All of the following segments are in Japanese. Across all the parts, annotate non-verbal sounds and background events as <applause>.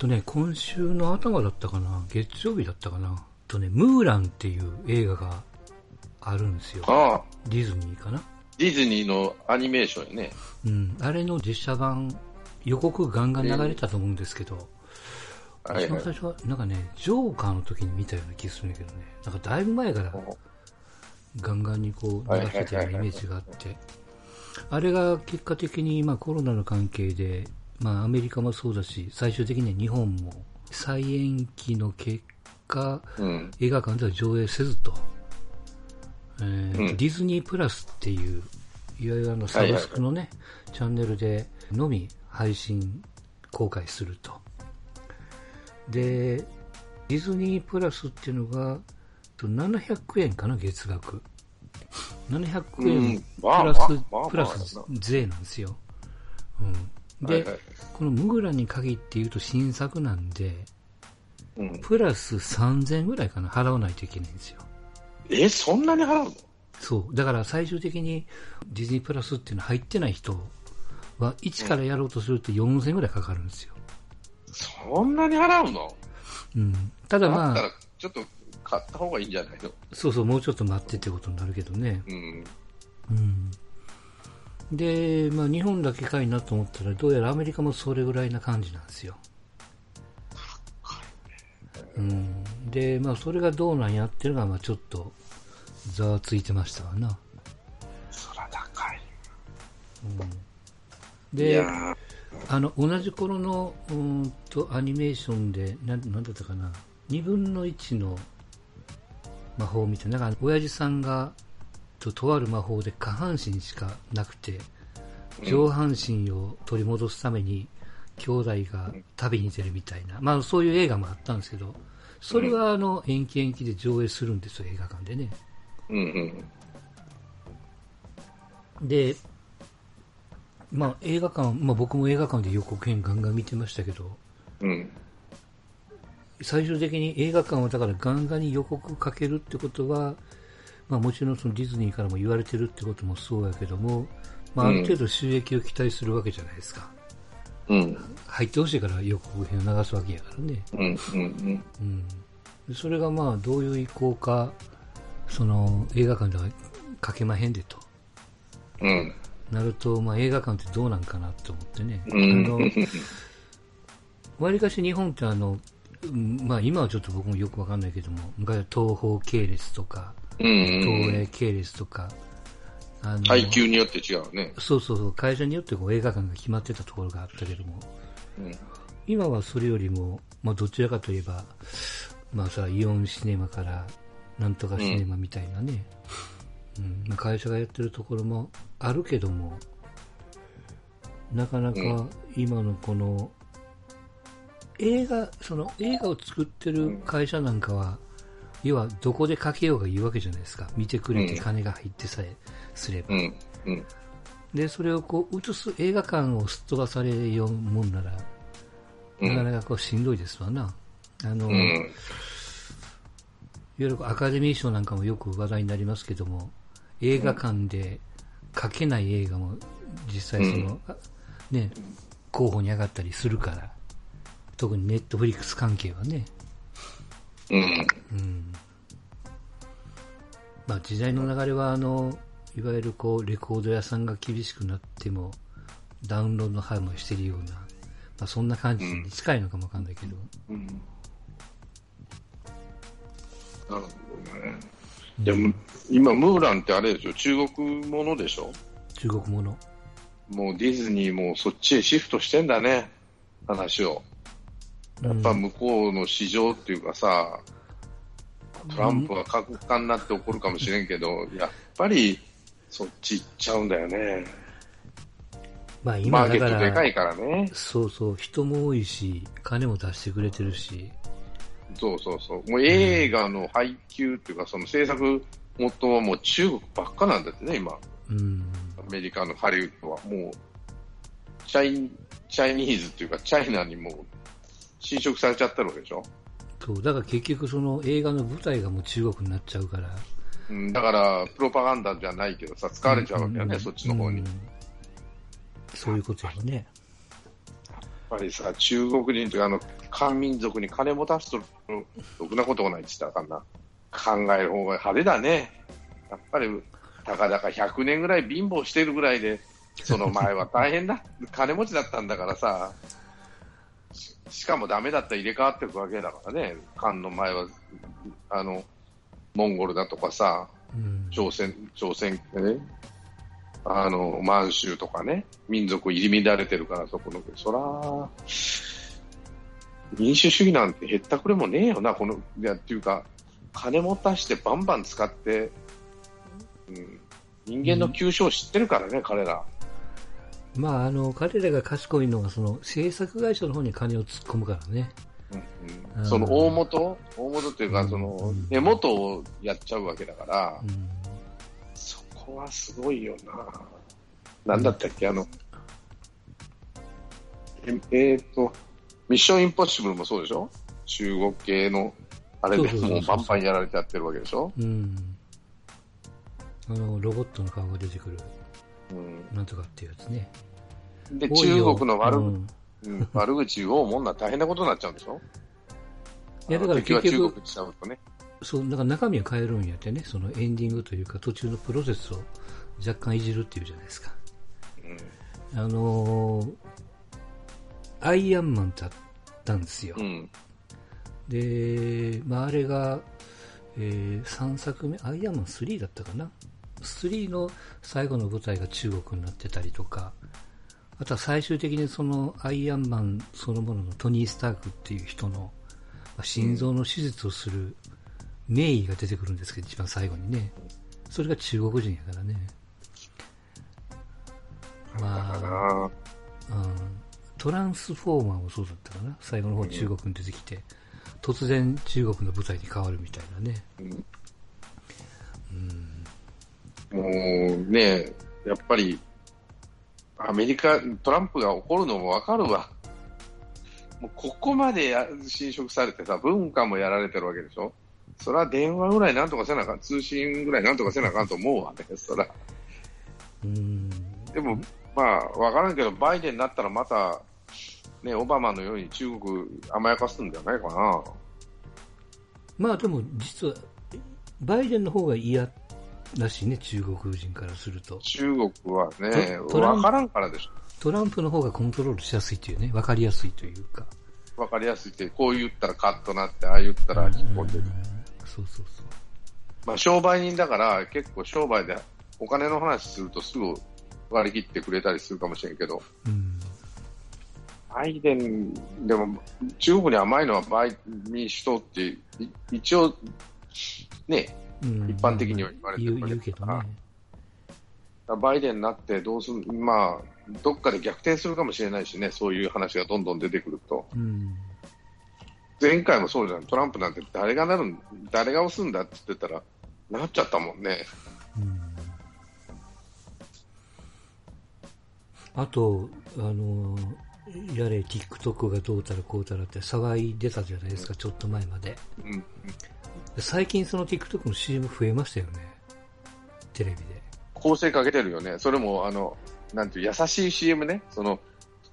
とね、今週の頭だったかな、月曜日だったかな、とね、ムーランっていう映画があるんですよ。ああ、ディズニーかな？ディズニーのアニメーションやね。うん。あれの実写版、予告ガンガン流れたと思うんですけど。一番最初は、なんかね、ジョーカーの時に見たような気がするんだけどね、なんかだいぶ前からガンガンにこう流してたようなイメージがあって、あれが結果的にまあコロナの関係で、まあアメリカもそうだし、最終的には日本も再延期の結果、うん。映画館では上映せずと、えーうんディズニープラスっていう、いわゆるあのサブスクのね、チャンネルでのみ配信公開すると。で、ディズニープラスっていうのが、と700円かな、月額。700円うんプまあラス、まあまあまあプラス税なんですよ。うん。で、はいはいこのムグラに限って言うと新作なんで、うん。プラス3000円ぐらいかな、払わないといけないんですよ。え、そんなに払うの？そう。だから最終的にディズニープラスっていうの入ってない人は、1からやろうとすると4000円ぐらいかかるんですよ。そんなに払うの？うん。ただだまあ、ちょっと買った方がいいんじゃないの？そうそう、もうちょっと待ってってことになるけどね。うん。うん。で、まあ日本だけかいなと思ったら、どうやらアメリカもそれぐらいな感じなんですよ。うん。で、まあそれがどうなんやっていうのが、まあちょっと、ざわついてましたわな。そら高い。いでや、ーあの同じ頃のうーんとアニメーションでなんなんだったかな2分の1の魔法みたいななんか親父さんがととある魔法で下半身しかなくて上半身を取り戻すために兄弟が旅に出るみたいな、まあ、そういう映画もあったんですけどそれはあの延期延期で上映するんですよ映画館でねうんうん。で、まあ、映画館、まあ、僕も映画館で予告編ガンガン見てましたけどうん。最終的に映画館はだからガンガンに予告かけるってことは、まあ、もちろんそのディズニーからも言われてるってこともそうやけども、まあ、ある程度収益を期待するわけじゃないですか、うん。入ってほしいから予告編を流すわけやからね、うん。うん。うん、でそれがまあどういう意向かその映画館ではかけまへんでとうん。なると、まあ、映画館ってどうなんかなと思ってね、うんあのわりかし日本ってあの、うんまあ、今はちょっと僕もよくわかんないけども昔は東宝系列とかうん。東映系列とか、あの配給によって違うね。そうそうそう会社によってこう映画館が決まってたところがあったけどもうん。今はそれよりも、まあ、どちらかといえば、まあ、さイオンシネマからなんとかシネマみたいなね、うんまあ、会社がやってるところもあるけどもなかなか今のこの映画その映画を作ってる会社なんかは、要はどこでかけようがいいわけじゃないですか見てくれて金が入ってさえすれば、うん。うん。でそれをこう映す映画館をすっ飛ばされるようもんなら、うんなかなかこうしんどいですわな。あの、ういわん。ゆるアカデミー賞なんかもよく話題になりますけども、映画館で書けない映画も実際その、あね、候補に上がったりするから、特にネットフリックス関係はね、うん。うん。まあ時代の流れは、あの、いわゆるこう、レコード屋さんが厳しくなっても、ダウンロードハイもしてるような、まあそんな感じに近いのかもわかんないけど、うん。なるほどね。でも、今、ムーランってあれでしょ？中国ものでしょ？中国もの。もうディズニーもそっちへシフトしてんだね。話を。やっぱ向こうの市場っていうかさ、トランプは過酷になって怒るかもしれんけど、やっぱりそっち行っちゃうんだよね。まあマ今だか、ーケットでからいからね。そうそう、人も多いし、金も出してくれてるし、そうそうそう。もう映画の配給っていうか、その制作元はもう中国ばっかなんだってね、今。うん。アメリカのハリウッドは。もう、チャイ、チャイニーズっていうか、チャイナにもう侵食されちゃってるわけでしょ？そう、だから結局その映画の舞台がもう中国になっちゃうから。うん、だから、プロパガンダじゃないけどさ、使われちゃうわけよね、うんそっちの方に。うんやっそういうことやね。ぱりさ、中国人というか、あの、漢民族に金持たすと、ろくなことがないって言ったらあかんな。考える方が派手だね。やっぱり、たかだか100年ぐらい貧乏してるぐらいで、その前は大変だ。金持ちだったんだからさ。ししかもダメだったら入れ替わっていくわけだからね。漢の前は、あの、モンゴルだとかさ、うん。朝鮮、朝鮮ね、あの、満州とかね、民族入り乱れてるから、そこの、そら、民主主義なんてへったくれもねえよな、この、いや、っていうか、金持たしてバンバン使って、うん、人間の急所を知ってるからね、彼ら。まあ、あの、彼らが賢いのは、その、制作会社の方に金を突っ込むからね。うんうん。その大元、大元っていうか、そのうん、根元をやっちゃうわけだから、うん。そこはすごいよな。なんだったっけ、あの、ええーと、ミッションインポッシブルもそうでしょ？中国系の、あれでもうバンバンやられちゃってるわけでしょ？うん。あの、ロボットの顔が出てくる、うんなんとかっていうやつね。で、中国の悪,、うんうん悪口をもんなら大変なことになっちゃうんでしょ？いやだから結局中国とね。そう、だから中身を変えるんやってね、そのエンディングというか途中のプロセスを若干いじるっていうじゃないですか。あのーアイアンマンってあったんですよ。うん。うん。で、まあ、あれが、え3作目、アイアンマン3だったかな？3の最後の舞台が中国になってたりとか、あとは最終的にそのアイアンマンそのもののトニー・スタークっていう人のまあ心臓の手術をする名医が出てくるんですけど、一番最後にね。それが中国人やからね。まあ、うんトランスフォーマーもそうだったかな。最後の方中国に出てきて、突然中国の舞台に変わるみたいなね。もうね、やっぱり、アメリカ、トランプが怒るのもわかるわ。もうここまでや侵食されてさ、文化もやられてるわけでしょ。それは電話ぐらいなんとかせなあかん、通信ぐらいなんとかせなあかんと思うわね、そら。うん。でも、まあ、わからんけど、バイデンになったらまた、ね、オバマのように中国甘やかすんじゃないかな。まあでも実は、バイデンの方が嫌だしね、中国人からすると。中国はね、トトランわからんからでしょ。トランプの方がコントロールしやすいというね、わかりやすいというか。わかりやすいって、こう言ったらカッとなって、ああ言ったら引っ込んでる。そうそうそう。まあ、商売人だから、結構商売でお金の話するとすぐ割り切ってくれたりするかもしれんけど、うん。バイデン、でも中国に甘いのはバイ民主党ってい一応、ね、うん一般的には言われてる言う言うけどね。バイデンになってどうする、まあ、どっかで逆転するかもしれないしね、そういう話がどんどん出てくると。うん。前回もそうじゃん、トランプなんて誰がなるん、誰が押すんだって言ってたら、なっちゃったもんね。うんあと、あの、やれ TikTok がどうたらこうたらって騒いでたじゃないですか、ちょっと前まで。うん、最近その TikTok の CM 増えましたよね。テレビで。構成かけてるよね。それも、あの、なんていう、優しい CM ね。その、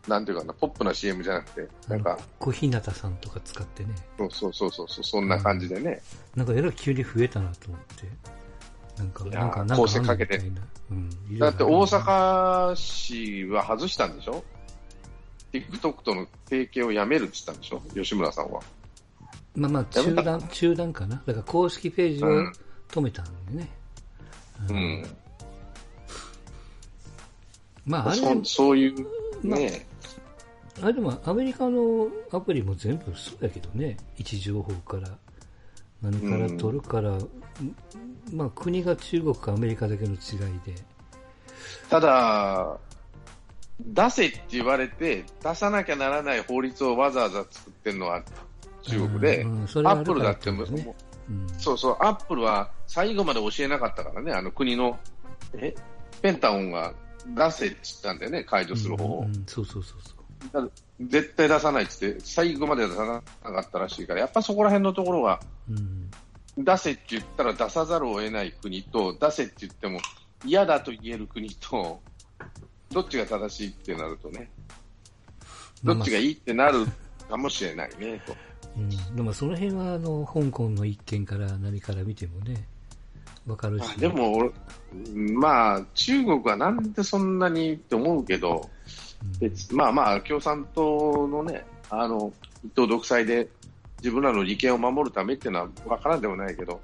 なんていうかな、ポップな CM じゃなくて、なんか、小日向さんとか使ってね。そうそうそうそう、そんな感じでね。なんかえらい急に増えたなと思って。なんか、なんか、なんか構成かけて。うん。だって大阪市は外したんでしょ ?TikTok との提携をやめるって言ったんでしょ？吉村さんは。まあまあ、中断、中断かな？だから公式ページをうん止めたんでね。うん。まあ、あれそそういう、ね、あれでもアメリカのアプリも全部そうやけどね。位置情報から、何から取るから、んまあ国が中国かアメリカだけの違いで。ただ、出せって言われて、出さなきゃならない法律をわざわざ作ってるのは中国で、うんうんアップルだっても、ねうん。そうそう、アップルは最後まで教えなかったからね、あの国の、え？ペンタゴンが出せって言ったんだよね、解除する方を。うんうんそうそうそうそう。ただ絶対出さないって言って、最後まで出さなかったらしいから、やっぱそこら辺のところが、うん。出せって言ったら出さざるを得ない国と、出せって言っても嫌だと言える国と、どっちが正しいってなるとね、どっちがいいってなるかもしれないねと。うん、でもその辺はあの香港の一件から何から見てもね、わかるし、でも俺、まあ、中国はなんでそんなにって思うけど、別まあまあ、共産党のね、あの一党独裁で自分らの利権を守るためっていうのは分からんでもないけど、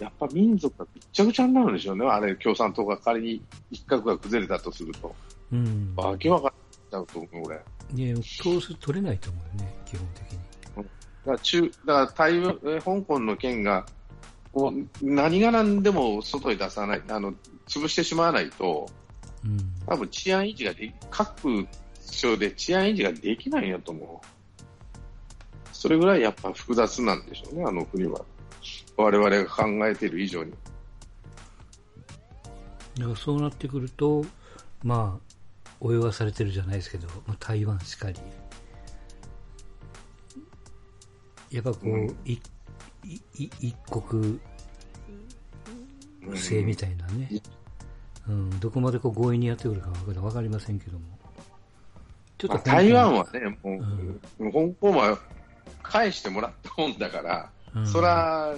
やっぱ民族がぐっちゃぐちゃになるんでしょうね、あれ、共産党が仮に一角が崩れたとすると。うん、わけわかんないと思う、俺。ね、投資取れないと思うよね、基本的に。だから中だから台湾え香港の件がこう何が何でも外に出さない、あの潰してしまわないと、うん多分治安維持ができ各省で治安維持ができないんやと思う。それぐらいやっぱ複雑なんでしょうね、あの国は。我々が考えている以上に。だからそうなってくると、まあ、泳がされてるじゃないですけど、まあ、台湾しかり。やっぱこう、うん。いいい一国性みたいなね、うん、どこまでこう強引にやってくるかわかりませんけども。ちょっまあと台湾はね、もう、香港は返してもらったもんだから、うん。そら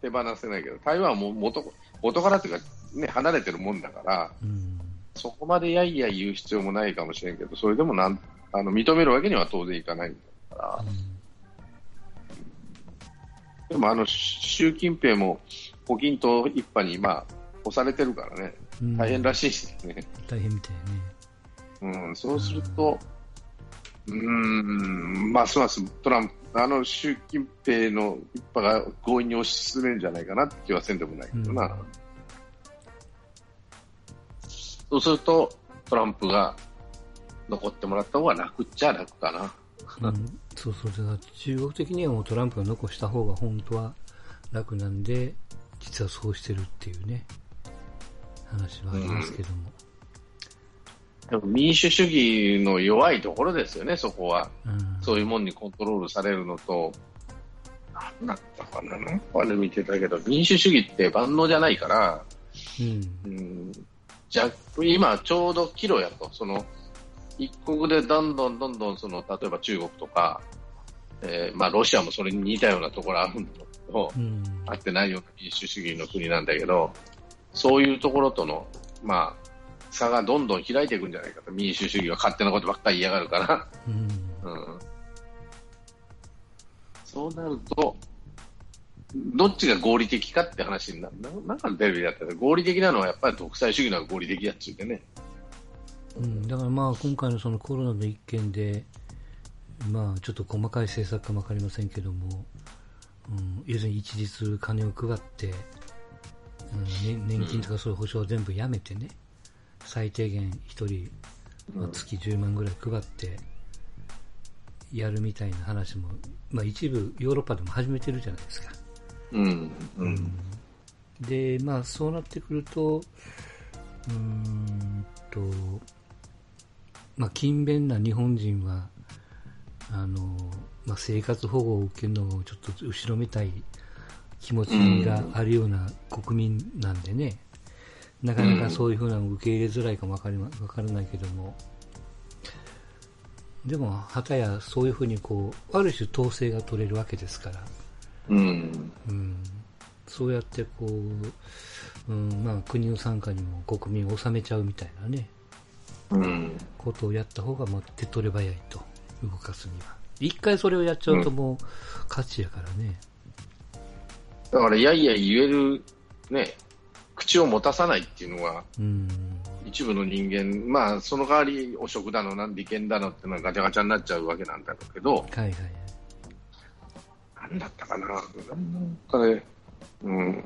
手放せないけど、台湾はもう元元からというか、ね、離れてるもんだから、うん。そこまでやいやい言う必要もないかもしれんけど、それでもなんあの認めるわけには当然いかないんだから、でもあの習近平も胡錦涛一派に今、押されてるからね、うん大変らしいですね。大変みたいね。うん、そうすると、うーん、ますますトランプ、あの習近平の一派が強引に推し進めるんじゃないかなって気はせんでもないけどな。うんそうすると、トランプが残ってもらった方が楽っちゃ楽かな。うん、そうそう、だから中国的にはもうトランプが残した方が本当は楽なんで、実はそうしてるっていうね、話はありますけども。でも民主主義の弱いところですよね、そこは。うん。そういうもんにコントロールされるのと、なんだったかな、なんかで見てたけど、民主主義って万能じゃないから、うん。うん、じゃ今ちょうど岐路やと、その一国でどんどんどんどんその例えば中国とか、えーまあ、ロシアもそれに似たようなところあるんだけど、うんあってないような民主主義の国なんだけど、そういうところとの、まあ、差がどんどん開いていくんじゃないかと、民主主義は勝手なことばっかり嫌がるから。うんうんそうなると、どっちが合理的かって話になる。ななんかテレビでやったら合理的なのはやっぱり独裁主義の方が合理的やっちゅうてね。うん、だからまあ今回のそのコロナの一件で、まあちょっと細かい政策かもわかりませんけども、うん、要するに一律金を配って、うん、ね年金とかそういう保障を全部やめてね、最低限一人、まあ、月10万ぐらい配ってやるみたいな話も、まあ一部ヨーロッパでも始めてるじゃないですか。うん。うん。で、まあ、そうなってくると、うーんと、まあ、勤勉な日本人は、あの、まあ、生活保護を受けるのをちょっと後ろめたい気持ちがあるような国民なんでね、なかなかそういうふうなのを受け入れづらいかもわかりまわからないけども、でも、はたやそういうふうにこう、ある種統制が取れるわけですから、うん。うん、そうやってこう、うんまあ、国の傘下にも国民を収めちゃうみたいなね、うん。ことをやった方がまあ手っ取り早いと、動かすには。一回それをやっちゃうともう勝ちやからね。だから、いやいや言える、ね、口を持たさないっていうのは、うん、一部の人間、まあ、その代わり汚職だの、なん利権だのっていうのはガチャガチャになっちゃうわけなんだろうけど、はいはい。なんだったかな、なんかね、うん、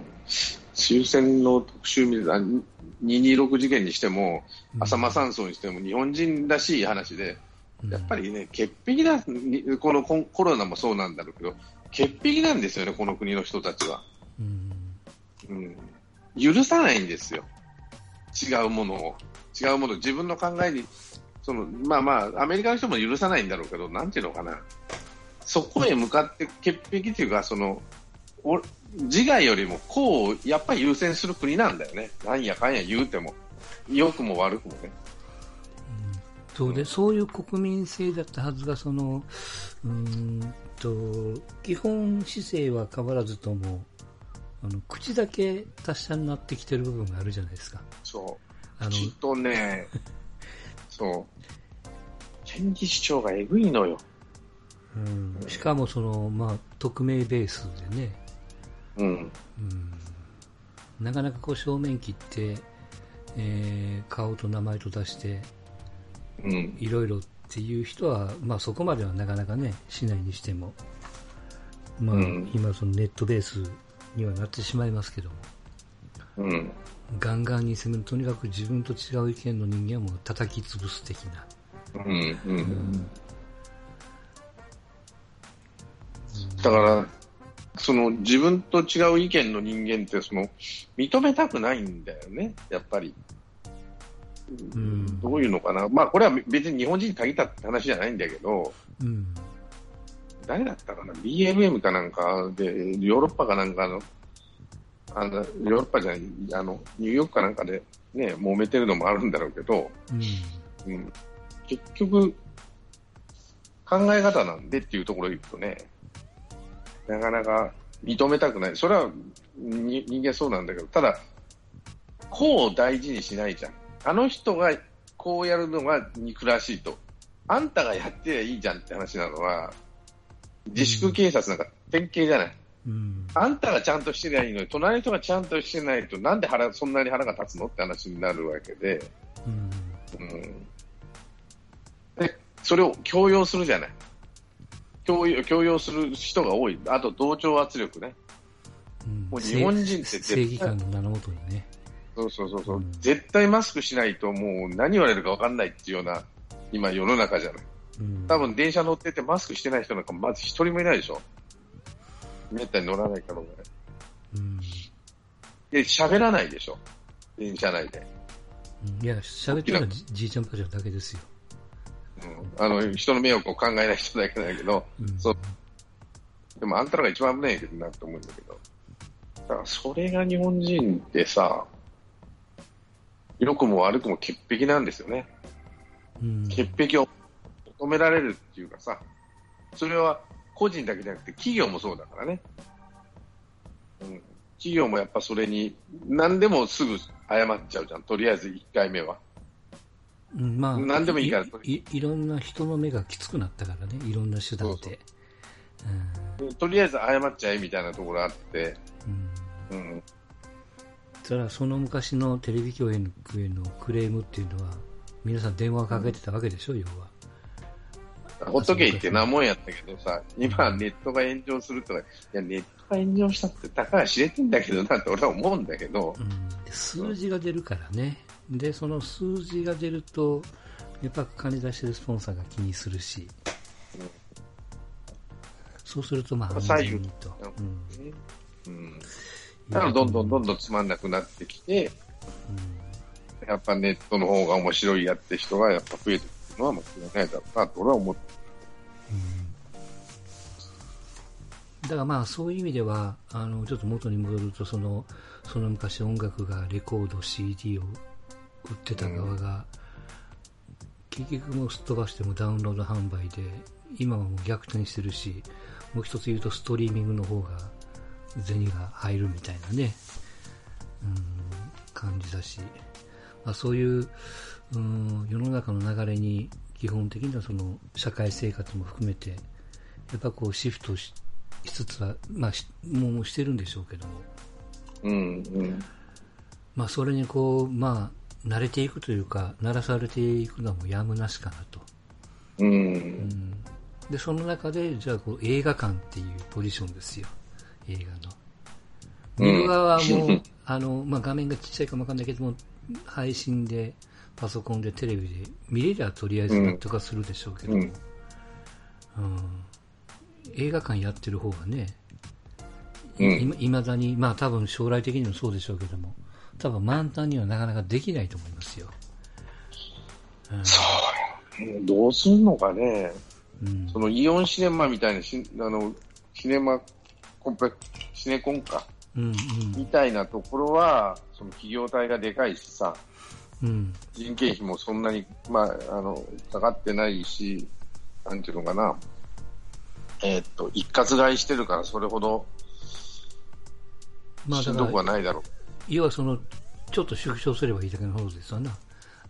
終戦の特集た、226事件にしても、うん。浅間山荘にしても、日本人らしい話で、うん。やっぱりね、潔癖だ、にこのコロナもそうなんだろうけど、潔癖なんですよね、この国の人たちは。うん、うん、許さないんですよ、違うものを。違うもの、自分の考えに、そのまあまあ、アメリカの人も許さないんだろうけど、なんていうのかな、そこへ向かって潔癖というか、そのお自我よりもこうやっぱり優先する国なんだよね、なんやかんや言うても、良くも悪くもね。そうで、そういう国民性だったはずが、その、うーんと、基本姿勢は変わらずとも、あの口だけ達者になってきてる部分があるじゃないですか。そう。きっとね、<laughs> そう。県議市長がえぐいのよ。うん、しかもその、まあ、匿名ベースでね、うん。うん、なかなかこう正面切って、えー顔と名前と出して、うん。いろいろっていう人は、まあ、そこまではなかなかね、しないにしても、まあ、うん今、そのネットベースにはなってしまいますけども、うん。ガンガンに攻める、とにかく自分と違う意見の人間はもう叩き潰す的な。うん。うん。だから、その自分と違う意見の人間ってその認めたくないんだよね、やっぱり。うんどういうのかな、まあこれは別に日本人に限ったって話じゃないんだけど、うん。誰だったかな、BMM かなんかで、ヨーロッパかなんかの、あのヨーロッパじゃない、あのニューヨークかなんかで、ね、揉めてるのもあるんだろうけど、うん。うん、結局、考え方なんでっていうところでいくとね、なかなか認めたくない、それはに人間そうなんだけど、ただ、こう大事にしないじゃん。あの人がこうやるのが憎らしいと。あんたがやってりゃいいじゃんって話なのは、自粛警察なんか典型じゃない。うん。あんたがちゃんとしてりゃいいのに、隣の人がちゃんとしてないと、なんで腹そんなに腹が立つの？って話になるわけで、うん。うん、でそれを強要するじゃない。強要強要する人が多い。あと同調圧力ね。うんもう日本人って正絶対正義感の名のもとにね。そうそうそうそう、うん絶対マスクしないともう何言われるか分かんないっていうような、今世の中じゃない。うん。多分電車乗っててマスクしてない人なんかまず一人もいないでしょ。めったに乗らないからね。うん。で、喋らないでしょ。電車内で。うんいや、喋ってるのはじじいちゃんばあちゃんだけですよ。うん、あの、人の迷惑を考えない人だけだけど、うん。そうでもあんたらが一番危ないけどなって思うんだけど。だからそれが日本人ってさ、良くも悪くも潔癖なんですよね。うん。潔癖を求められるっていうかさ、それは個人だけじゃなくて企業もそうだからね。うん、企業もやっぱそれに何でもすぐ謝っちゃうじゃん、とりあえず1回目は。うんまあ、何でもいいからいいいろんな人の目がきつくなったからね、いろんな手段そうそで。でとりあえず謝っちゃえみたいなところあって、うん。うん。うん、ただその昔のテレビ局へのクレームっていうのは、皆さん電話かけてたわけでしょ、要は。ほっとけいってなもんやったけどさ、今ネットが炎上するとか、いや、ネットが炎上したって。たかが知れてんだけどなって俺は思うんだけど、うん、で数字が出るからね。で、その数字が出ると、やっぱ金出してるスポンサーが気にするし、そうするとまあ安左右全にと。うん。うん。だからどんどんどんどんつまんなくなってきて、やっぱネットの方が面白いやって人がやっぱ増えてくるのは間違いないだろうなと俺は思って。だからまあそういう意味では、あの、ちょっと元に戻ると、その、その昔音楽がレコード、CD を売ってた側が、結局もうすっ飛ばしてもダウンロード販売で、今はもう逆転してるし、もう一つ言うとストリーミングの方が銭が入るみたいなね、うん、感じだし、まあ、そういう、うん、世の中の流れに基本的なその社会生活も含めて、やっぱこうシフトししつつは、まあし、もうしてるん。でしょうけども、うん。うん。まあ、それにこう、まあ、慣れていくというか、慣らされていくのはもうやむなしかなと。ううん。ん、で、その中で、じゃあこう映画館っていうポジションですよ、映画の。見る側はもう、う <laughs> んあの、まあ、画面がちっちゃいかもわかんないけども、配信で、パソコンで、テレビで見れりゃとりあえず納得はするでしょうけども、うん。うん。映画館やってる方がね、うん。いまだに、まあ多分将来的にもそうでしょうけども、多分満タンにはなかなかできないと思いますよ。うんそうどうするのかね、うんそのイオンシネマみたいなしあのシネマコンペシネコンかうんみたいなところはその企業体がでかいしさ、うん。人件費もそんなに、まあ、あの、かかってないし、なんていうのかな、えーっと、一括買いしてるから、それほどまあだしんどくはないだろう。要はその、ちょっと縮小すればいいだけのことですよな。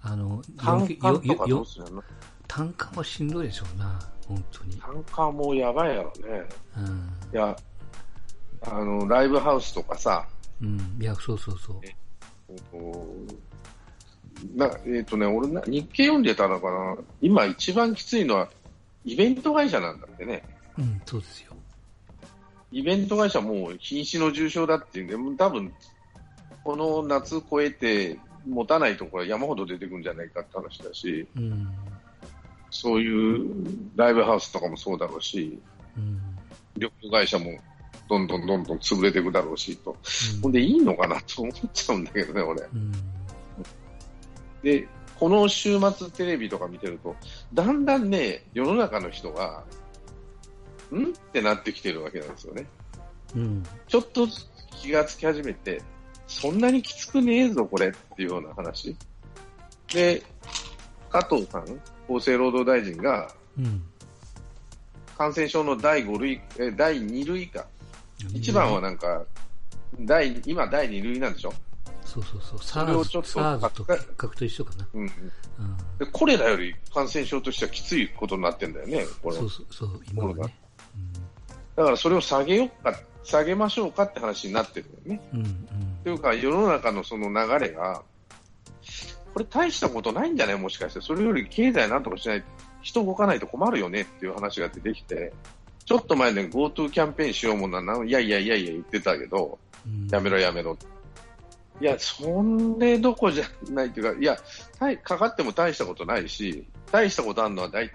あの、単価とかどようするの？単価はしんどいでしょうな、本当に。単価はもうやばいやろね。うん。いや、あの、ライブハウスとかさ、うん。いや、そうそうそう。なえっ、とね、俺な、日経読んでたのかな、今一番きついのは、イベント会社なんだってね。うん、そうですよ。イベント会社もう瀕死の重症だっていうんで、多分、この夏超えて持たないところは山ほど出てくるんじゃないかって話だし、うん。そういうライブハウスとかもそうだろうし、うん。旅行会社もどんどんどんどん潰れていくだろうしと。うんほんでいいのかなと思っちゃうんだけどね、俺。うん。で、この週末テレビとか見てると、だんだんね、世の中の人が、ん？ってなってきてるわけなんですよね。うん。ちょっとずつ気がつき始めて、そんなにきつくねえぞ、これっていうような話。で、加藤さん、厚生労働大臣が、うん。感染症の第5類、え第2類か。一番はなんか、第、今第2類なんでしょ？そうそうそう。それをちょっと SARS と結核と一緒かな。うん。うん。で、コレラより感染症としてはきついことになってんだよね、これ。そうそうそう、今はね。だからそれを下げようか、下げましょうかって話になってるよね。うん。うん。というか、世の中のその流れが、これ大したことないんじゃないもしかして。それより経済なんとかしない、人動かないと困るよねっていう話が出てきて、ちょっと前で GoTo キャンペーンしようもんなの、いやいやいやいや言ってたけど、うん。やめろやめろ。いや、そんでどこじゃないっていうか、いや、大かかっても大したことないし、大したことあるのは大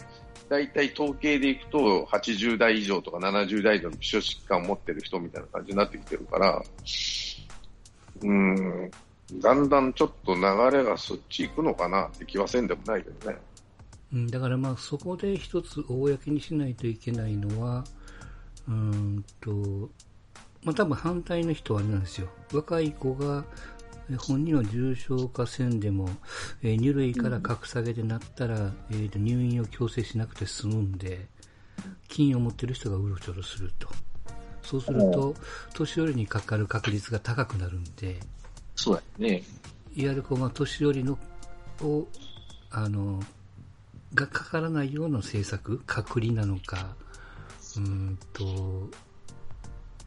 大体統計でいくと、80代以上とか70代以上の基礎疾患を持ってる人みたいな感じになってきてるから、うーん、だんだんちょっと流れがそっち行くのかなって気はせんでもないけどね。うん、だからまあそこで一つ公にしないといけないのは、うーんと、まあ多分反対の人はあれなんですよ。若い子がえ本人は重症化せんでも、えー2類から格下げでなったら、えーと入院を強制しなくて済むんで、金を持ってる人がうろちょろすると。そうすると、年寄りにかかる確率が高くなるんで、そうやね。いわゆるこう、まあ、年寄りのをあのがかからないような政策、隔離なのか、うーんと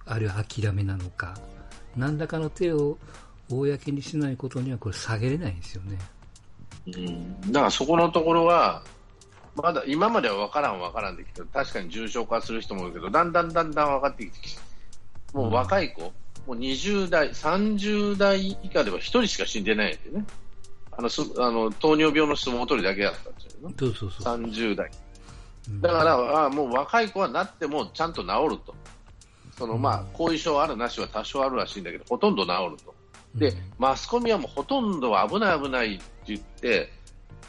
あるいは諦めなのか、何らかの手を公にしないことには、これ、下げれないんですよね。うん、だからそこのところは、まだ今までは分からん分からんできて確かに重症化する人もいるけど、だんだんだんだん分かってきて、もう若い子、もう20代、30代以下では1人しか死んでないんでね、あのすあの糖尿病の相撲取りだけだったんですよね、そうそうそう。30代。うんだから、あもう若い子はなってもちゃんと治ると。そのまあ、後遺症あるなしは多少あるらしいんだけど、ほとんど治ると。で、マスコミはもうほとんど危ない危ないって言って、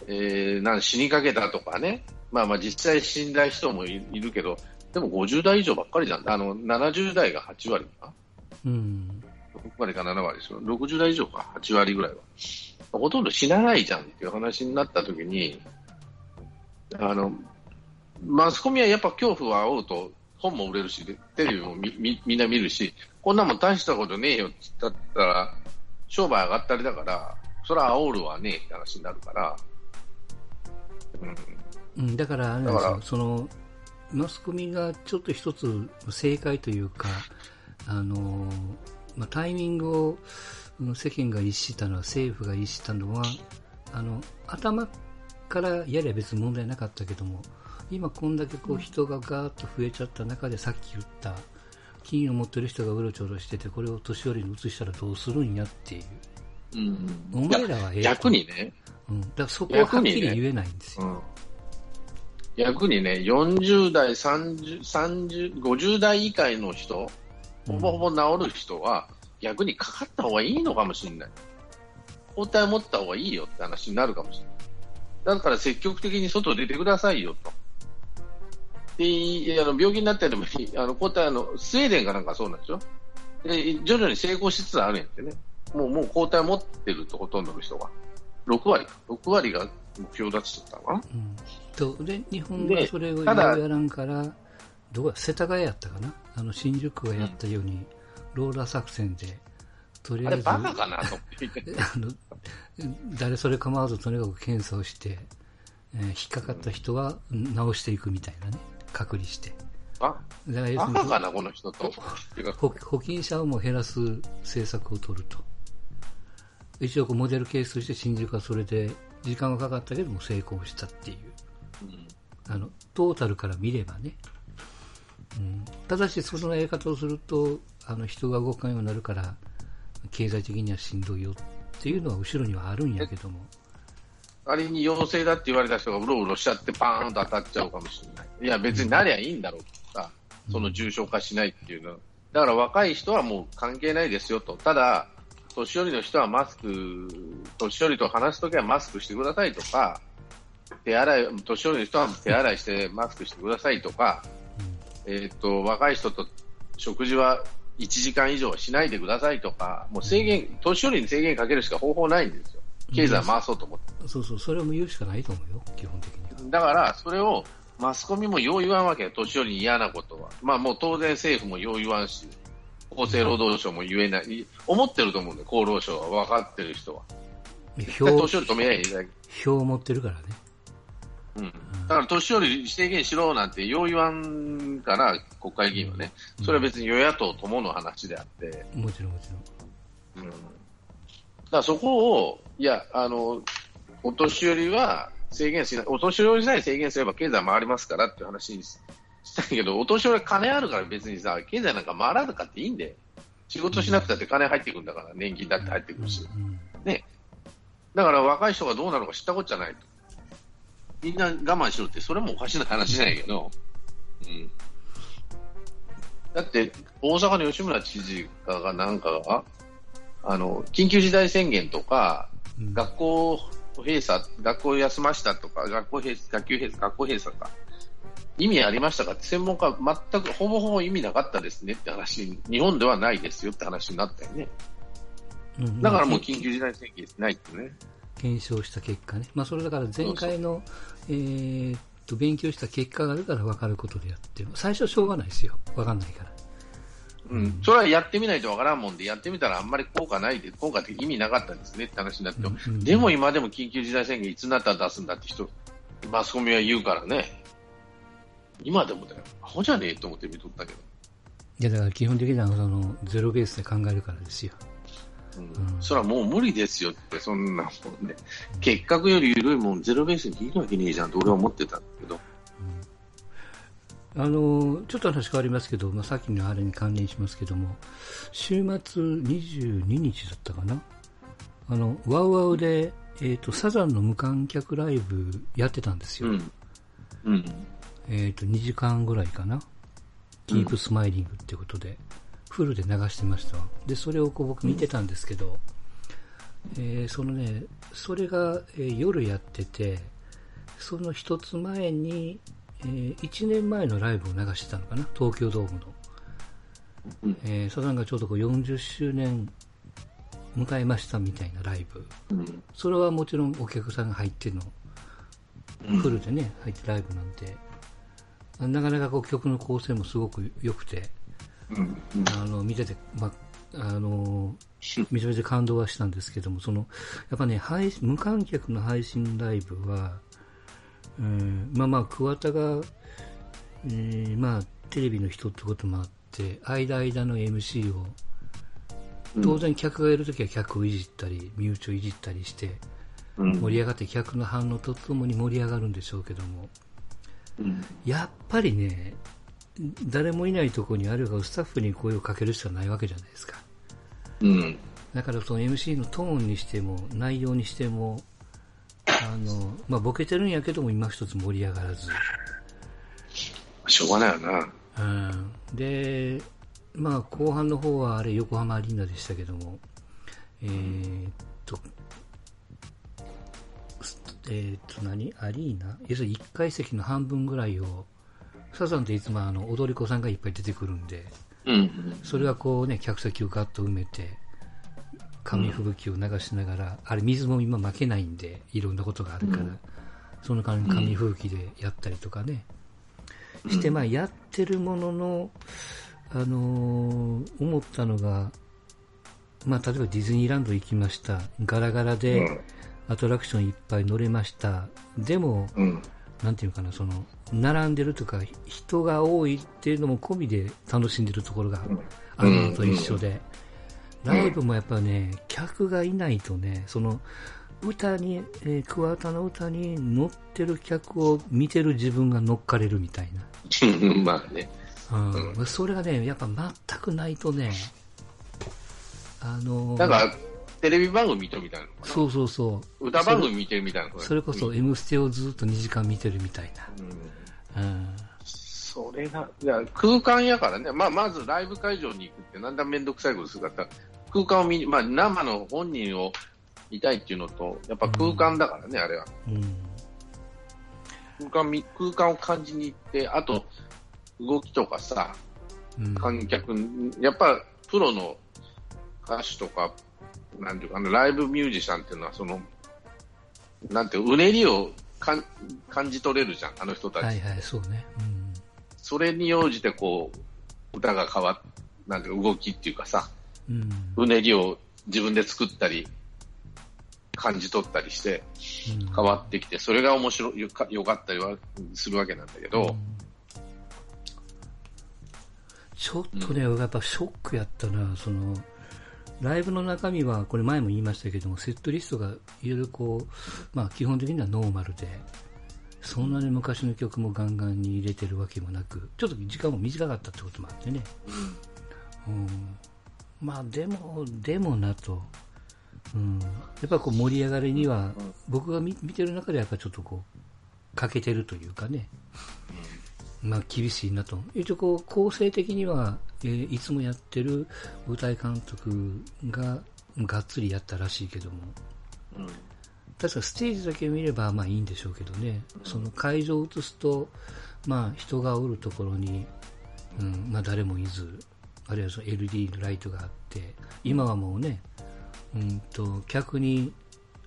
えー、なん死にかけたとかね、まあまあ実際死んだ人もいるけど、でも50代以上ばっかりじゃん。あの、70代が8割かうん。6割か7割ですよ。60代以上か、8割ぐらいは。ほとんど死なないじゃんっていう話になった時に、あの、マスコミはやっぱ恐怖を煽うと本も売れるし、テレビもみみみんな見るし、こんなもん大したことねえよって言ったら、商売上がったりだから、それは煽るわねえって話になるから、うん、うん、だからだからそのマスコミがちょっと一つ正解というか、あのまあ、タイミングをうん世間が逸したのは政府が逸したのはあの頭からやれば別に問題なかったけども今こんだけこう人がガーッと増えちゃった中でさっき言った金を持ってる人がうろちょろしててこれを年寄りに移したらどうするんやっていう。うんお前らはええと。逆にね、うん、だからそこははっきり言えないんですよ、うん、逆にね、40代、30、30、50代以下の人、ほぼほぼ治る人は、逆にかかった方がいいのかもしれない。抗体持った方がいいよって話になるかもしれない。だから積極的に外出てくださいよと。であの病気になってでもあの抗体あの、スウェーデンかなんかそうなんでしょ？で徐々に成功しつつあるんやってね。もう、もう抗体持ってると、ほとんどの人が。6割、6割が目標だっつったのかな。うん、とで日本がそれをやらんからどこや世田谷やったかなあの新宿がやったように、ローラー作戦でとりあえずあれバカかなと思って。<laughs> あの誰それ構わずとにかく検査をして、えー引っかかった人は治していくみたいなね隔離してあバカかな、この人と。保険者をも減らす政策を取ると一応こうモデルケースとして新宿はそれで時間はかかったけども成功したっていう。あのトータルから見ればね、うん、ただしそのやり方をするとあの人が動かんようになるから経済的にはしんどいよっていうのは後ろにはあるんやけども。仮に陽性だって言われた人がうろうろしちゃってパーンと当たっちゃうかもしれない。いや、別になりゃいいんだろうとさ、その重症化しないっていうの。は。だから若い人はもう関係ないですよと。ただ、年寄りの人はマスク、年寄りと話すときはマスクしてくださいとか、手洗い、年寄りの人は手洗いしてマスクしてくださいとか、えっ、と、若い人と食事は1時間以上はしないでくださいとか、もう制限、年寄りに制限かけるしか方法ないんですよ。経済回そうと思って。そうそうそれも言うしかないと思うよ基本的にはだから、それをマスコミもよう言わんわけよ、年寄りに嫌なことは。まあもう当然政府もよう言わんし、厚生労働省も言えない、思ってると思うんだよ、厚労省は、分かってる人は。票年寄り止めりゃい。票を持ってるからねうん。だから年寄り制限しろなんてよう言わんから、国会議員はね、それは別に与野党ともの話であって、もちろんもちろんうん。だからそこを、いや、あの、お年寄りは制限しない、お年寄りさえ制限すれば経済回りますからっていう話にししたいけど、お年寄りは金あるから別にさ、経済なんか回らなかっていいんで、仕事しなくたって金入ってくるんだから、年金だって入ってくるし。うんね。だから若い人がどうなるか知ったこっちゃないと。みんな我慢しろって、それもおかしな話じゃないけど、うん。だって、大阪の吉村知事がなんかが、あの、緊急事態宣言とか、うん学校閉鎖、学校休ましたとか、学校閉学級閉鎖、学校閉鎖か。意味ありましたかって専門家は全くほぼほぼ意味なかったですねって話、日本ではないですよって話になったよね。うんだからもうまあ緊急事態宣言ないってね。検証した結果ね、まあ、それだから前回のえーっと勉強した結果があるから分かることであって最初はしょうがないですよ。分かんないから。うん、それはやってみないとわからんもんで、やってみたらあんまり効果ないで、効果って意味なかったですねって話になって、うんうん。でも今でも緊急事態宣言いつになったら出すんだって人、マスコミは言うからね、今でもだよ、アホじゃねえと思って見とったけど、いやだから基本的にはそのゼロベースで考えるからですよ。うん。うん。それはもう無理ですよって、そんなもんね、結核より緩いもん、ゼロベースにできるわけねえじゃんって俺は思ってたんだけど、あのちょっと話変わりますけど、まあ、さっきのあれに関連しますけども週末22日だったかな？あのワウワウで、えー、とサザンの無観客ライブやってたんですよ、うん、うん、えー、と2時間ぐらいかな、キープスマイリングってことで、フルで流してました。わでそれをこう僕見てたんですけど、えーそのね、それが、えー夜やってて、その一つ前に、え1年前のライブを流してたのかな、東京ドームの。うんえーサザンがちょうどこう40周年迎えましたみたいなライブ。うん、それはもちろんお客さんが入ってのうん。フルでね、入ってライブなんで、なかなかこう曲の構成もすごく良くて、うん、あの見てて、まあのめちゃめちゃ感動はしたんですけども、そのやっぱね配信、無観客の配信ライブは、うんまあまあ、桑田が、えーまあ、テレビの人ってこともあって、間間の MC を、当然客がいるときは客をいじったり、身内をいじったりして、うん、盛り上がって客の反応とともに盛り上がるんでしょうけども、うん、やっぱりね、誰もいないところにあるいはスタッフに声をかけるしかないわけじゃないですか。うん、だからその MC のトーンにしても内容にしても、あの、まあ、ボケてるんやけども今一つ盛り上がらず。しょうがないよな。うん、で、まあ後半の方はあれ横浜アリーナでしたけども、えーっえーっと何？アリーナ？要するに1階席の半分ぐらいを、サザンっていつもあの踊り子さんがいっぱい出てくるんで、うん、それがこうね、客席をガッと埋めて、紙吹雪を流しながら、あれ水も今負けないんで、いろんなことがあるから、その間に紙吹雪でやったりとかね。して、まあ、やってるものの、あのー思ったのが、まあ、例えばディズニーランド行きました。ガラガラでアトラクションいっぱい乗れました。でも、うん。なんていうかな、その、並んでるとか、人が多いっていうのも込みで楽しんでるところがあるのと一緒で、ライブもやっぱね、客がいないとね、その、歌に、えー桑田の歌に乗ってる客を見てる自分が乗っかれるみたい <laughs> まあね。な。うん。それがね、やっぱ全くないとね、あのーなんか、テレビ番組見てるみたいな。そうそうそう。歌番組見てるみたいなそれこそうん M ステをずっと2時間見てるみたいな。うん。それが、いや空間やからね、まあ、まずライブ会場に行くって、なんだめんどくさいことするか空間を見、まあ、生の本人を見たいっていうのと、やっぱ空間だからね、あれは。うん。空間見、空間を感じに行って、あと、動きとかさ、うん。観客、やっぱプロの歌手とか、なんていうか、あのライブミュージシャンっていうのは、その、なんていううねりをかん感じ取れるじゃん、あの人たち。はいはい、そうね。うん。それに応じてこう、歌が変わっ、なんていうか動きっていうかさ、うん。うねりを自分で作ったり、感じ取ったりしてうん変わってきて、それが面白い、よかよかったりはするわけなんだけど、うんちょっとね、やっぱショックやったな、その、ライブの中身は、これ前も言いましたけども、セットリストがいろいろこう、まあ基本的にはノーマルで、そんなに昔の曲もガンガンに入れてるわけもなく、ちょっと時間も短かったってこともあってね。うん。まあでも、でもなと。うん。やっぱこう盛り上がりには、僕が見てる中でやっぱちょっとこう、欠けてるというかね。まあ厳しいなと。一応こう構成的には、えーいつもやってる舞台監督ががっつりやったらしいけども、うん。確かステージだけ見ればまあいいんでしょうけどね、その会場を映すと、まあ人がおるところに、うん、まあ誰もいず、あるいはその LED のライトがあって、今はもうね、うんと、客に、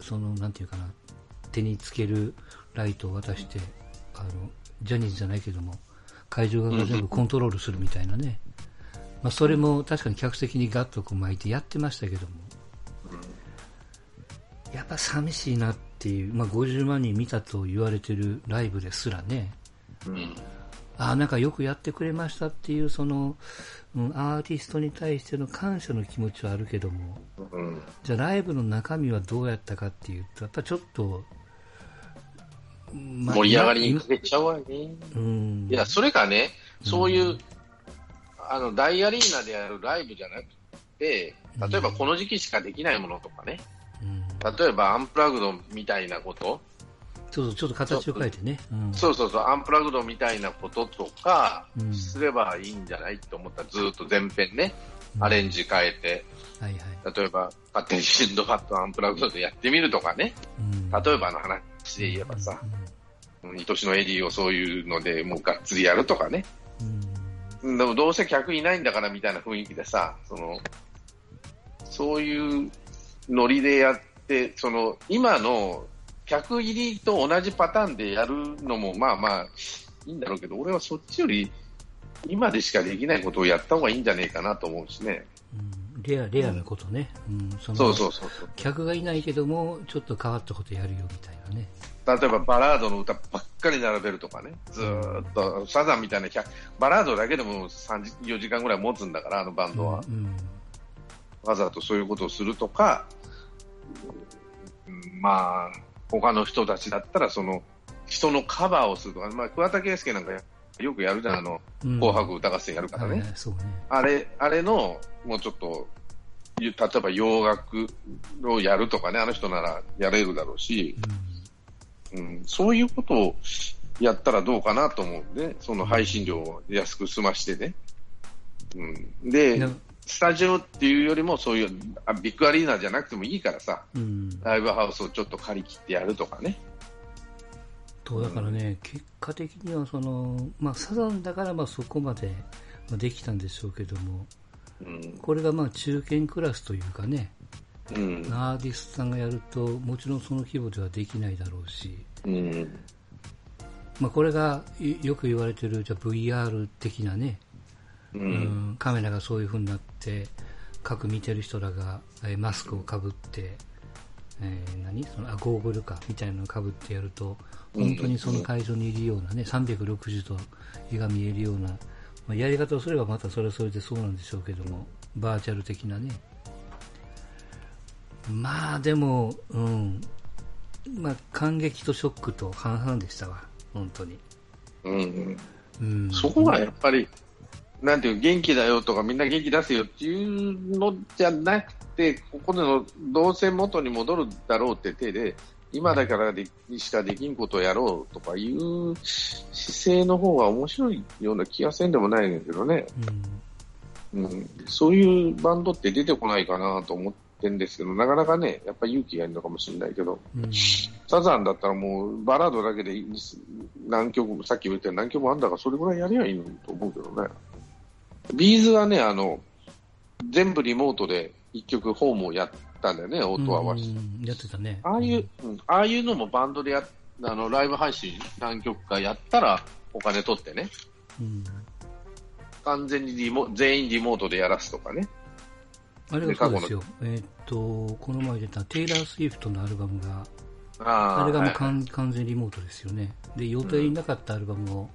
その、なんていうかな、手につけるライトを渡して、あの、ジャニーズじゃないけども、会場側が全部コントロールするみたいなね。まあ、それも確かに客席にガッとこう巻いてやってましたけども、やっぱ寂しいなっていう、まあ、50万人見たと言われてるライブですらね、うんああ、なんかよくやってくれましたっていう、その、うん、アーティストに対しての感謝の気持ちはあるけども、うん。じゃあライブの中身はどうやったかっていうと、やっぱちょっと、まあ盛り上がりにかけちゃうわね。うん。いや、それがね、そういう、あの、大アリーナでやるライブじゃなくて、例えばこの時期しかできないものとかね、うん、例えばアンプラグドみたいなこと、そうそう、ちょっと形を変えてね。うん、そうそうそう、アンプラグドみたいなこととかうん。すればいいんじゃないと思った。ら、ずっと全編ね、うん。アレンジ変えて、はいはい。例えば、勝手にシンドバッドアンプラグドでやってみるとかね、うん、例えばの話で言えばさ、うん愛しのエディをそういうのでもうがっつりやるとかね、うん、でもどうせ客いないんだからみたいな雰囲気でさ、その、そういうノリでやって、その、今の客入りと同じパターンでやるのもまあまあいいんだろうけど、俺はそっちより今でしかできないことをやった方がいいんじゃねえかなと思うしね。うん、レア、レアなことね。うん、そのそうそうそうそう。客がいないけども、ちょっと変わったことやるよみたいなね。例えばバラードの歌ばっかり並べるとかね、ずーっと、サザンみたいな100バラードだけでも3時、4時間ぐらい持つんだから、あのバンドは。うん、わざとそういうことをするとか、うんまあ、他の人たちだったら、その、人のカバーをするとか、まあ、桑田佳祐なんかよくやるじゃん、あの、うん。紅白歌合戦やるからね。あれ、あれの、もうちょっと、ゆ例えば洋楽をやるとかね、あの人ならやれるだろうし、うん、そういうことをやったらどうかなと思うんで、その配信料を安く済ましてね。うん、でな、スタジオっていうよりも、そういうあビッグアリーナじゃなくてもいいからさ、うん。ライブハウスをちょっと借り切ってやるとかね。と、だからね、結果的にはその、まあ、サザンだからまあそこまでまあできたんでしょうけども、うん、これがまあ中堅クラスというかね、うん。アーティストさんがやると、もちろんその規模ではできないだろうし、うん。まあ、これがいよく言われてるじゃあ VR 的なね、う。うんんカメラがそういう風になって、各見てる人らが、えーマスクをかぶって、えー何？そのあゴーグルかみたいなのをかぶってやると、うん本当にその会場にいるようなね、360度絵が見えるような、まあ、やり方をすればまたそれはそれでそうなんでしょうけども、バーチャル的なね。まあでも、うん。まあ感激とショックと半々でしたわ、本当に。うん。うん。そこがやっぱり、なんていう、元気だよとか、みんな元気出せよっていうのじゃなくて、ここでのどうせ元に戻るだろうって手で、今だからでしかできんことをやろうとかいう姿勢の方が面白いような気がせんでもないんだけどね、うん。うん、そういうバンドって出てこないかなと思ってんですけど、なかなかね、やっぱり勇気がいるのかもしれないけど、うん。サザンだったらもうバラードだけで何曲も、さっき言ったように何曲もあんだから、それぐらいやりゃいいのにと思うけどね。ビーズはね、あの、全部リモートで一曲ホームをやったんだよね、音合わせやってたね。ああいう、うん、ああいうのもバンドでやっあの、ライブ配信何曲かやったらお金取ってね、うん。完全にリモ全員リモートでやらすとかね。あれがそうですよ。えーっと、この前出たテイラー・スウィフトのアルバムが、ああれがもうはい完完全リモートですよね。で、予定になかったアルバムを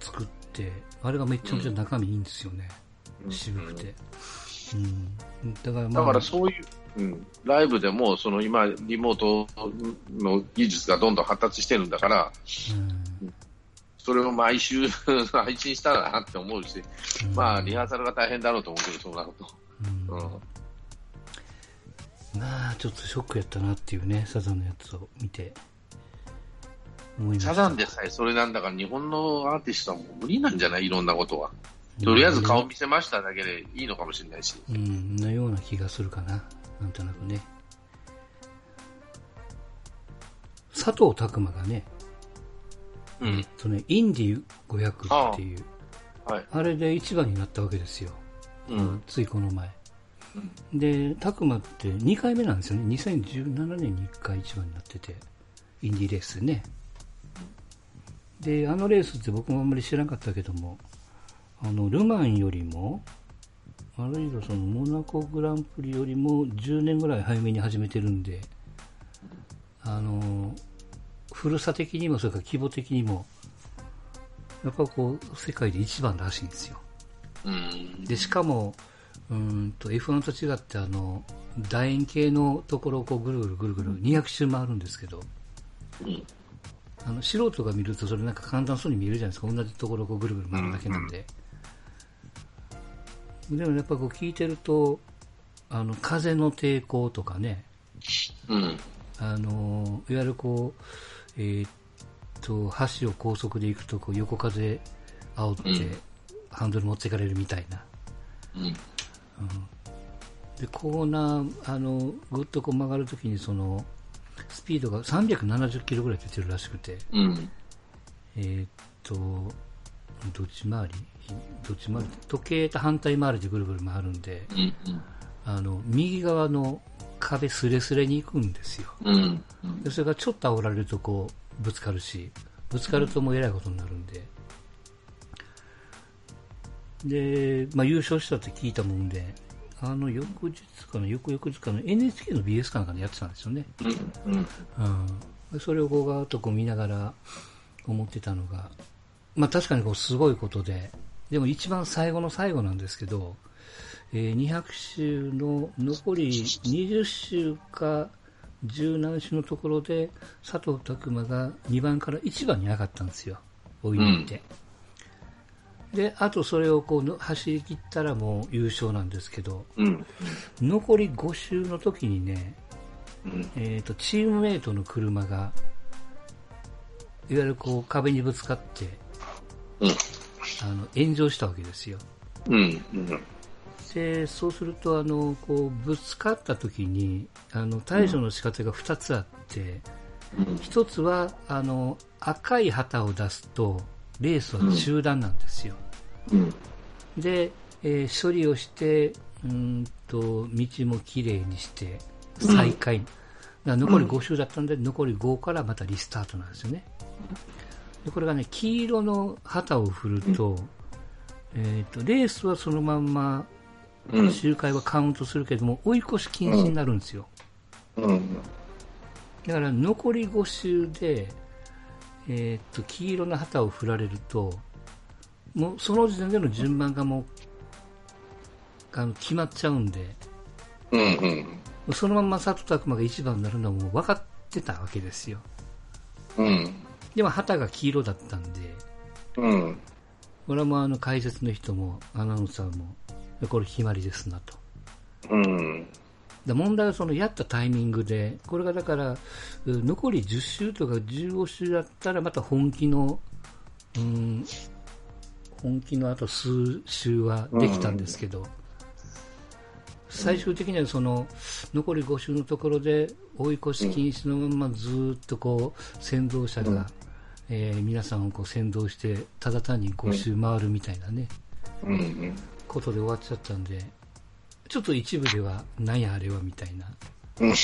作って、あれがめちゃめちゃ中身いいんですよね。うん渋くて。うん。だからまあ、だからそういう、うん、ライブでも、その今、リモートの技術がどんどん発達してるんだから、うんそれを毎週 <laughs> 配信したらなって思うし、うんまあ、リハーサルが大変だろうと思うけど、そうなると。うんうんまあ、ちょっとショックやったなっていうね、サザンのやつを見て、思いました。サザンでさえそれなんだから、日本のアーティストはもう無理なんじゃない？いろんなことは。とりあえず顔見せましただけでいいのかもしれないし。うん、のような気がするかな。なんとなくね。佐藤拓磨がね、うん。そのね、インディ500っていう、はい。あれで一番になったわけですよ。ついこの前。で、拓磨って2回目なんですよね。2017年に1回一番になってて、インディーレースね。で、あのレースって僕もあんまり知らなかったけども、あの、ルマンよりも、あるいはそのモナコグランプリよりも10年ぐらい早めに始めてるんで、あの、古さ的にもそれから規模的にも、やっぱこう、世界で一番らしいんですよ。うん。で、しかも、うーんと F1 と違って、あの、楕円形のところをこうぐるぐるぐるぐる200周回るんですけど、うんあの素人が見るとそれなんか簡単そうに見えるじゃないですか。同じところをこうぐるぐる回るだけなんで。でもやっぱこう聞いてると、あの、風の抵抗とかね、うん。あの、いわゆるこう、えーっと、橋を高速で行くとこう横風煽って、うんハンドル持っていかれるみたいな。うん。でコーナーあのぐっとこう曲がるときにそのスピードが370キロぐらい出てるらしくて、うん。えーっとどっち回り？どっち回り？時計と反対回りでぐるぐる回るんでうん。あの右側の壁すれすれに行くんですようん。でそれがちょっと煽られるとこうぶつかるしぶつかるともうえらいことになるんでで、まあ、優勝したって聞いたもんであの翌日かな翌々日かな NHK の BS かなんかでやってたんですよね、うん。うん、でそれをこうガーッとこう見ながら思ってたのが、まあ、確かにこうすごいことででも一番最後の最後なんですけど、えー200周の残り20周か10何周のところで佐藤拓磨が2番から1番に上がったんですよ。追い抜いて、であとそれをこうの走り切ったらもう優勝なんですけどうん。残り5周の時にねうん。えー、とチームメイトの車がいわゆるこう壁にぶつかってうん。あの炎上したわけですようん。うん。でそうするとあのこうぶつかった時にあの対処の仕方が2つあって、1つはあの赤い旗を出すとレースは中断なんですよ、うん。で、えー処理をしてうーんと道もきれいにして再開。残り5周だったんで、残り5からまたリスタートなんですよね。でこれがね、黄色の旗を振ると、えっ、と、レースはそのまんま、周回はカウントするけども、追い越し禁止になるんですよ。だから残り5周で、えっ、と、黄色の旗を振られると、もうその時点での順番がもう、あの決まっちゃうんで、うんうんそのまま佐藤拓磨が一番になるのはもう分かってたわけですよ。うん。でも旗が黄色だったんで、うん。これはもうあの解説の人もアナウンサーも、これ決まりですなと。うん。で問題はそのやったタイミングで、これがだから、う残り10周とか15周だったらまた本気の、うん、本気のあと数周はできたんですけど、最終的にはその残り5周のところで追い越し禁止のままずーっとこう先導者が、うんえー皆さんをこう先導してただ単に5周回るみたいなね、うん。ことで終わっちゃったんでちょっと一部ではなんやあれはみたいなうん。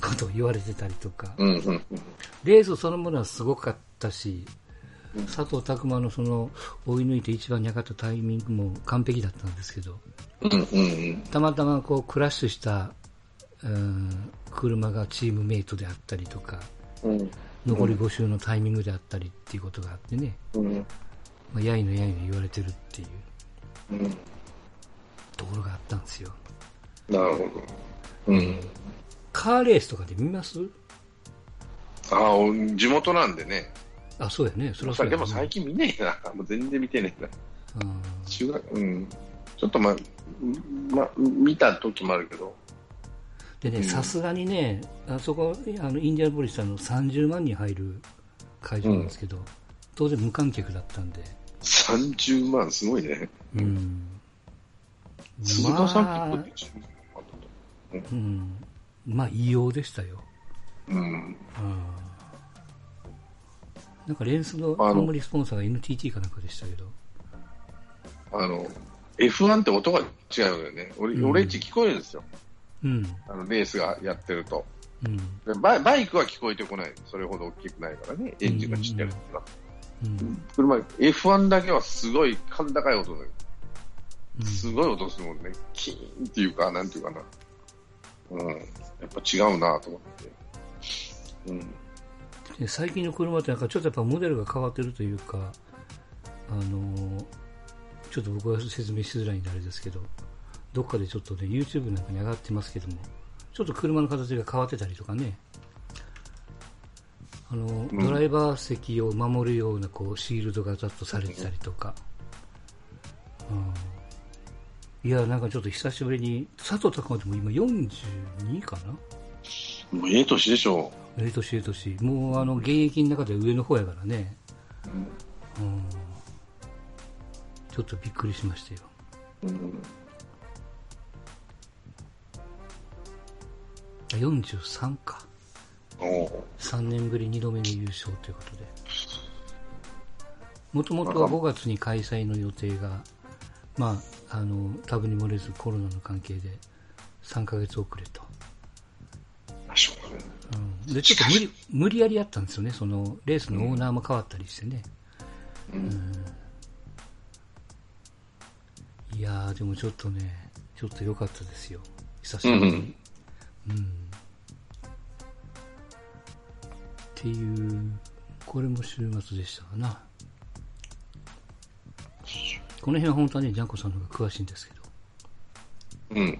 ことを言われてたりとか、うん。うん。レースそのものはすごかったし、佐藤拓磨のその追い抜いて一番に上がったタイミングも完璧だったんですけど。たまたまこうクラッシュした、うん、車がチームメイトであったりとか、うん。残り5周のタイミングであったりっていうことがあってね、うん。まあ、やいのやいの言われてるっていううん。ところがあったんですよ。なるほど。うん。カーレースとかで見ます？ああ、地元なんでね。あ、そうやね。それはそうや、ね、でも最近見ねえな。もう全然見てねえな。うん中学、うん。ちょっとま、ま、見た時もあるけど。でね、うんさすがにね、あそこ、あのインディアナポリスさんの30万人入る会場なんですけど、当然無観客だったんで、30万、すごいね。うん。あって10万あったとうん。まあ、異様でしたよ。うん。うん。なんかレースの冠スポンサーが NTT かなんかでしたけど、あの、F1 って音が違うのよね。俺、うん俺んち聞こえるんですよ。うん。あの、レースがやってると。うん。でバイバイクは聞こえてこない。それほど大きくないからね。エンジンがちっちゃいから。うん。車、F1 だけはすごい甲高い音だよ。うんすごい音するもんね。キーンっていうか、なんていうかな。うん。やっぱ違うなと思って。うん。で最近の車ってなんかちょっとやっぱモデルが変わってるというか、あのーちょっと僕は説明しづらいんであれですけど、どっかでちょっとね、YouTube なんかに上がってますけども、ちょっと車の形が変わってたりとかね、あの、ん。ドライバー席を守るようなこうシールドがざっとされてたりとか、うん、いや、なんかちょっと久しぶりに、佐藤隆でも今42かな？もうええ年でしょええ年ええ年。もうあの、現役の中で上の方やからね。うん。ちょっとびっくりしましたよ。う。うん。あ43か。おう3年ぶり2度目の優勝ということで。もともとは5月に開催の予定が、まあ、あの、多分に漏れずコロナの関係で3ヶ月遅れと。あしょううん、で、ちょっと無理、無理やりやったんですよね。その、レースのオーナーも変わったりしてね。いやー、でもちょっとね、ちょっと良かったですよ。久しぶりに。うん。っていう、これも週末でしたかな。この辺は本当はね、ジャンコさんの方が詳しいんですけど。うん。